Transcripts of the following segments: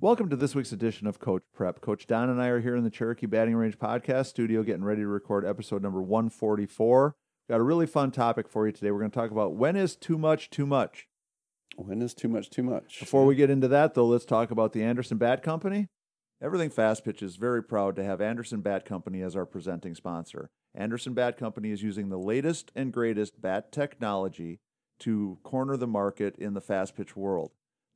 Welcome to this week's edition of Coach Prep. Coach Don and I are here in the Cherokee Batting Range podcast studio getting ready to record episode number 144. Got a really fun topic for you today. We're going to talk about when is too much too much. When is too much too much? Before we get into that, though, let's talk about the Anderson Bat Company. Everything Fast Pitch is very proud to have Anderson Bat Company as our presenting sponsor. Anderson Bat Company is using the latest and greatest bat technology to corner the market in the fast pitch world.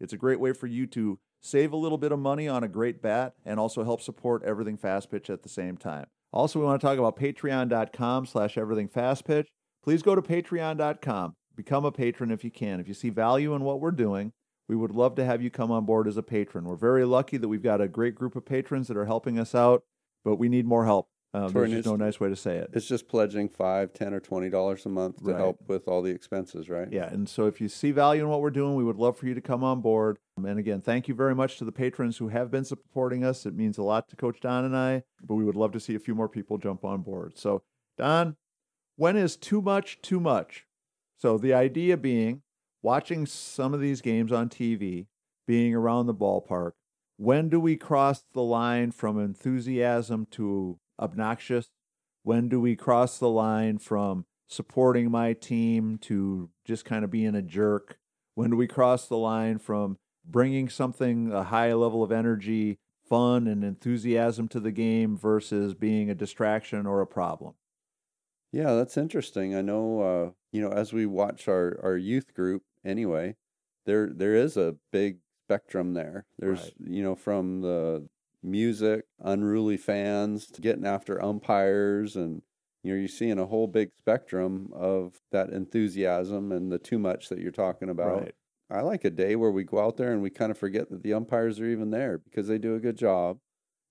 It's a great way for you to save a little bit of money on a great bat and also help support everything fast pitch at the same time. Also, we want to talk about patreon.com slash everything fast pitch. Please go to patreon.com. Become a patron if you can. If you see value in what we're doing, we would love to have you come on board as a patron. We're very lucky that we've got a great group of patrons that are helping us out, but we need more help. Um, there's just no nice way to say it. It's just pledging five, ten, or twenty dollars a month to Right. help with all the expenses, right? Yeah, and so if you see value in what we're doing, we would love for you to come on board. Um, And again, thank you very much to the patrons who have been supporting us. It means a lot to Coach Don and I, but we would love to see a few more people jump on board. So, Don, when is too much too much? So, the idea being watching some of these games on TV, being around the ballpark, when do we cross the line from enthusiasm to obnoxious? When do we cross the line from supporting my team to just kind of being a jerk? When do we cross the line from bringing something, a high level of energy, fun, and enthusiasm to the game versus being a distraction or a problem? Yeah, that's interesting. I know, uh, you know, as we watch our, our youth group anyway, there there is a big spectrum there. There's, Right. you know, from the music, unruly fans, to getting after umpires, and you know, you're seeing a whole big spectrum of that enthusiasm and the too much that you're talking about. Right. I like a day where we go out there and we kind of forget that the umpires are even there because they do a good job,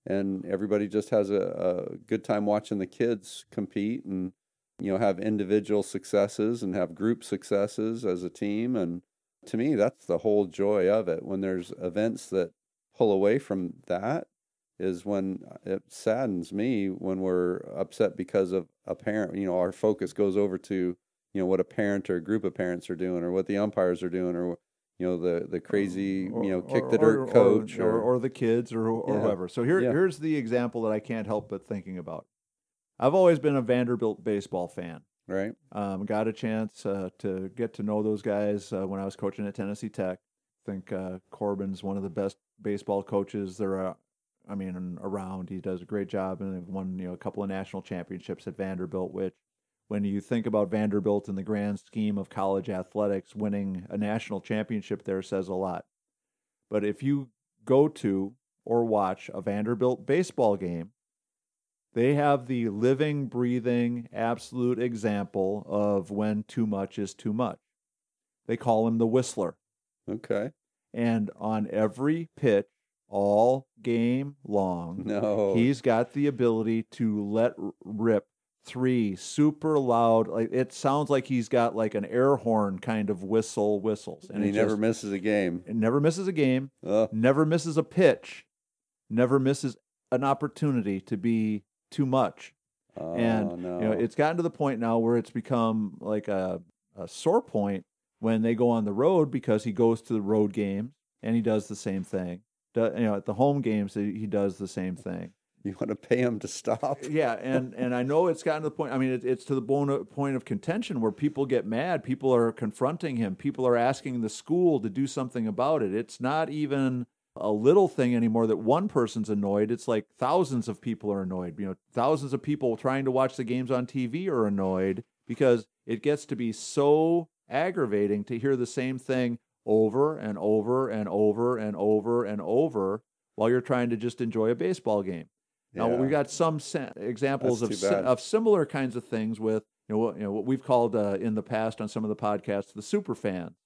and everybody just has a, a good time watching the kids compete and you know have individual successes and have group successes as a team and to me that's the whole joy of it when there's events that pull away from that is when it saddens me when we're upset because of a parent you know our focus goes over to you know what a parent or a group of parents are doing or what the umpires are doing or you know the the crazy you know kick the dirt coach or, or, the kids or, or Yeah. whoever. So here, Yeah. here's the example that I can't help but thinking about. I've always been a Vanderbilt baseball fan. right Um, got a chance uh, to get to know those guys uh, when I was coaching at Tennessee Tech. I think uh, Corbin's one of the best baseball coaches there are. I mean, around. He does a great job, and they've won you know a couple of national championships at Vanderbilt. Which, when you think about Vanderbilt in the grand scheme of college athletics, winning a national championship there says a lot. But if you go to or watch a Vanderbilt baseball game, they have the living, breathing, absolute example of when too much is too much. They call him the Whistler. okay And on every pitch, all game long, no he's got the ability to let rip three super loud. Like it sounds like he's got like an air horn kind of whistle whistles, and he it never just- misses a game never misses a game Ugh. never misses a pitch, never misses an opportunity to be too much. Oh, and no. you know, it's gotten to the point now where it's become like a, a sore point when they go on the road because he goes to the road games and he does the same thing. You know, at the home games he he does the same thing. You want to pay him to stop? Yeah, and and I know it's gotten to the point. I mean, it, it's to the bone, point of contention where people get mad. People are confronting him. People are asking the school to do something about it. It's not even a little thing anymore that one person's annoyed. It's like thousands of people are annoyed. You know, thousands of people trying to watch the games on TV are annoyed because it gets to be so aggravating to hear the same thing over and over and over and over and over while you're trying to just enjoy a baseball game. Now Yeah. we got some examples That's of too si- bad. of similar kinds of things with you know what you know what we've called uh, in the past on some of the podcasts the super fans.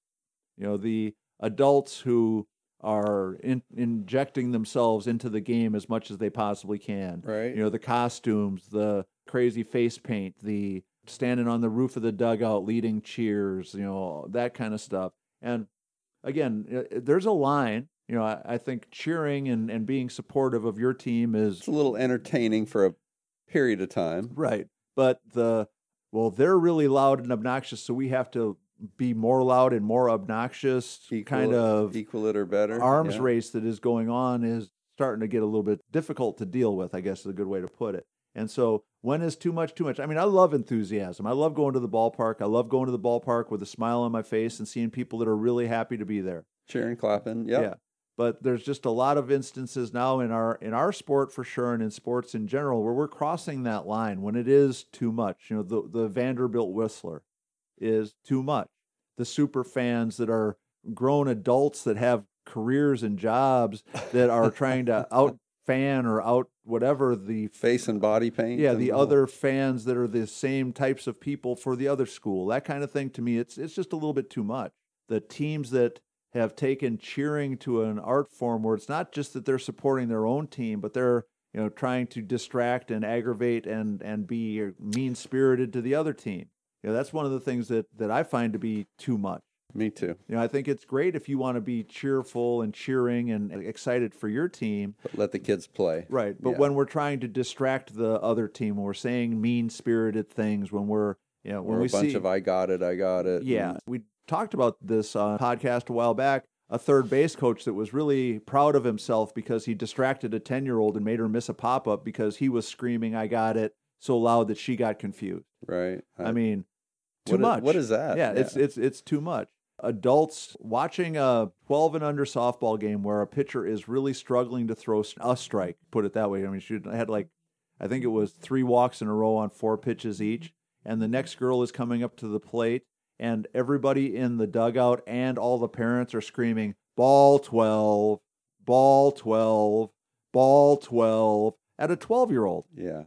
You know the adults who are in, injecting themselves into the game as much as they possibly can. Right. You know, the costumes, the crazy face paint, the standing on the roof of the dugout leading cheers, you know, that kind of stuff. And again, uh, there's a line. You know, I, I think cheering and, and being supportive of your team is It's a little entertaining for a period of time. right. But the, well, they're really loud and obnoxious, so we have to be more loud and more obnoxious Equal kind of equal it or better. arms yeah. race that is going on is starting to get a little bit difficult to deal with, I guess is a good way to put it. And so, when is too much too much? I mean, I love enthusiasm. I love going to the ballpark. I love going to the ballpark with a smile on my face and seeing people that are really happy to be there. Cheering, clapping. Yep. Yeah. But there's just a lot of instances now in our in our sport for sure and in sports in general where we're crossing that line when it is too much. You know, the the Vanderbilt Whistler is too much. The super fans that are grown adults that have careers and jobs that are trying to out fan or out whatever the Face and body paint. yeah the whole- other fans that are the same types of people for the other school. That kind of thing to me it's it's just a little bit too much. The teams that have taken cheering to an art form where it's not just that they're supporting their own team but they're you know trying to distract and aggravate and and be mean spirited to the other team. You know that's one of the things that that I find to be too much Me too. you know I think it's great if you want to be cheerful and cheering and excited for your team But let the kids play. Right. But Yeah. when we're trying to distract the other team, when we're saying mean spirited things, when we're, you know, when Or we a bunch see. of I got it, I got it. yeah. and- We talked about this on podcast a while back. A third base coach that was really proud of himself because he distracted a 10 year old and made her miss a pop up because he was screaming, I got it, so loud that she got confused. Right. I mean, too what is- much. what is that? Yeah, it's it's it's too much. Adults watching a 12 and under softball game where a pitcher is really struggling to throw a strike, put it that way. I mean, she had like I think it was 3 walks in a row on 4 pitches each, and the next girl is coming up to the plate and everybody in the dugout and all the parents are screaming, "Ball 12, ball 12, ball 12" at a 12-year-old. yeah.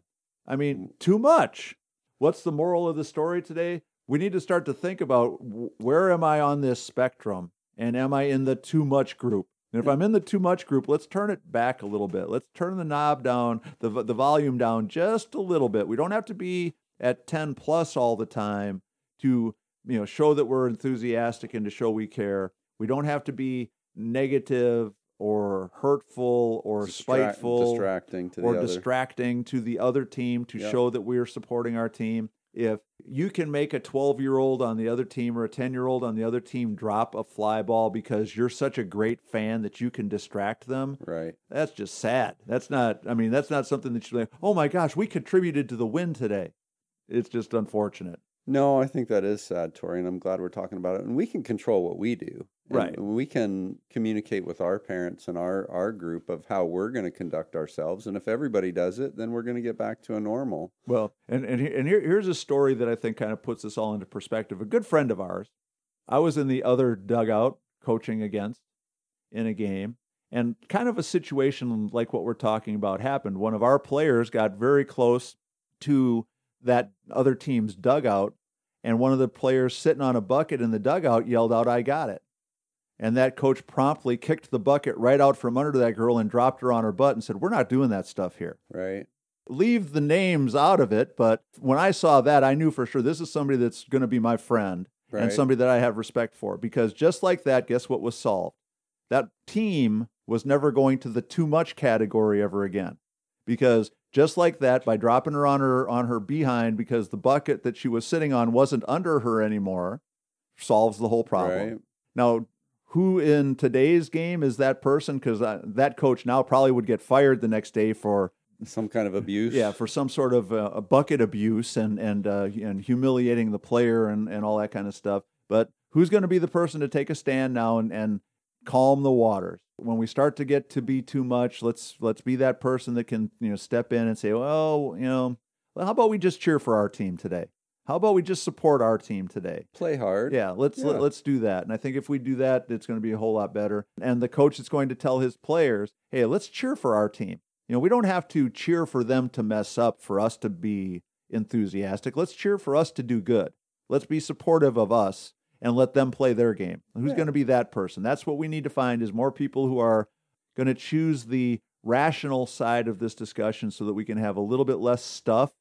I mean, mm. too much. What's the moral of the story today? We need to start to think about where am I on this spectrum and am I in the too much group? And if I'm in the too much group, let's turn it back a little bit. Let's turn the knob down, the the volume down just a little bit. We don't have to be at 10 plus all the time to, you know, show that we're enthusiastic and to show we care. We don't have to be negative or hurtful or Distract- spiteful distracting to or the other. distracting to the other team to Yep. show that we're supporting our team. If you can make a 12 year old on the other team or a 10 year old on the other team drop a fly ball because you're such a great fan that you can distract them, right. that's just sad. That's not, I mean, that's not something that you're like, oh my gosh, we contributed to the win today. It's just unfortunate. No, I think that is sad, Tori, and I'm glad we're talking about it. And we can control what we do. And Right. We can communicate with our parents and our, our group of how we're going to conduct ourselves. And if everybody does it, then we're going to get back to a normal. Well, and and, and here, here's a story that I think kind of puts this all into perspective. A good friend of ours, I was in the other dugout coaching against in a game, and kind of a situation like what we're talking about happened. One of our players got very close to that other team's dugout, and one of the players sitting on a bucket in the dugout yelled out, "I got it." And that coach promptly kicked the bucket right out from under that girl and dropped her on her butt and said, We're not doing that stuff here Right. leave the names out of it, but when I saw that, I knew for sure this is somebody that's going to be my friend and somebody that I have respect for. Because just like that, guess what was solved? That team was never going to the too much category ever again. Because just like that, by dropping her on her on her behind because the bucket that she was sitting on wasn't under her anymore, solves the whole problem. Right. Now, who in today's game is that person? Because that coach now probably would get fired the next day for Some kind of abuse. yeah, for some sort of uh, a bucket abuse and and uh, and humiliating the player and and all that kind of stuff. But who's going to be the person to take a stand now and and calm the waters? When we start to get to be too much, let's let's be that person that can you know step in and say, well, you know, well, how about we just cheer for our team today? How about we just support our team today? Play hard. Yeah, let's Yeah. Let, us do that. And I think if we do that, it's going to be a whole lot better. And the coach is going to tell his players, "Hey, let's cheer for our team. You know, we don't have to cheer for them to mess up for us to be enthusiastic. Let's cheer for us to do good. Let's be supportive of us and let them play their game. Who's Yeah. going to be that person? That's what we need to find is more people who are going to choose the rational side of this discussion so that we can have a little bit less stuff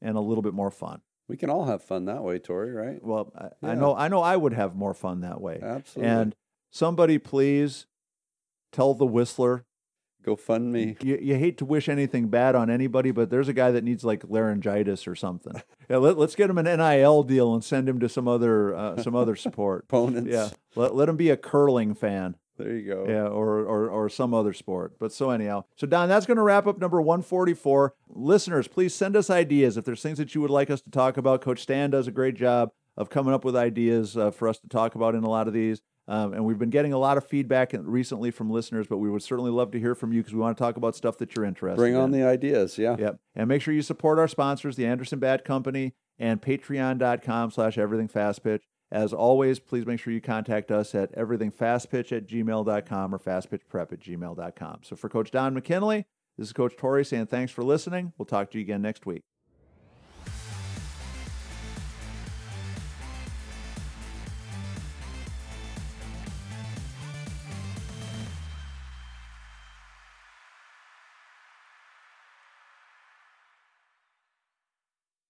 and a little bit more fun. We can all have fun that way, Tori, right? Well, I, I know I know I would have more fun that way. Absolutely. And somebody please tell the whistler Go fund me. you, you hate to wish anything bad on anybody, but there's a guy that needs like laryngitis or something. Yeah, let, us get him an NIL deal and send him to some other uh, some other support. Opponents. Yeah, let, let him be a curling fan. There you go. Yeah, or, or or some other sport. But so anyhow, so Don, that's going to wrap up number 144. Listeners, please send us ideas if there's things that you would like us to talk about. Coach Stan does a great job of coming up with ideas uh, for us to talk about in a lot of these. Um, and we've been getting a lot of feedback recently from listeners, but we would certainly love to hear from you because we want to talk about stuff that you're interested Bring in. on the ideas. Yeah. Yep. And make sure you support our sponsors, the Anderson Bat Company and patreon.com slash everything fast pitch. As always, please make sure you contact us at everythingfastpitch at gmail.com or fastpitchprep at gmail.com. So for Coach Don McKinley, this is Coach Torrey saying thanks for listening. We'll talk to you again next week.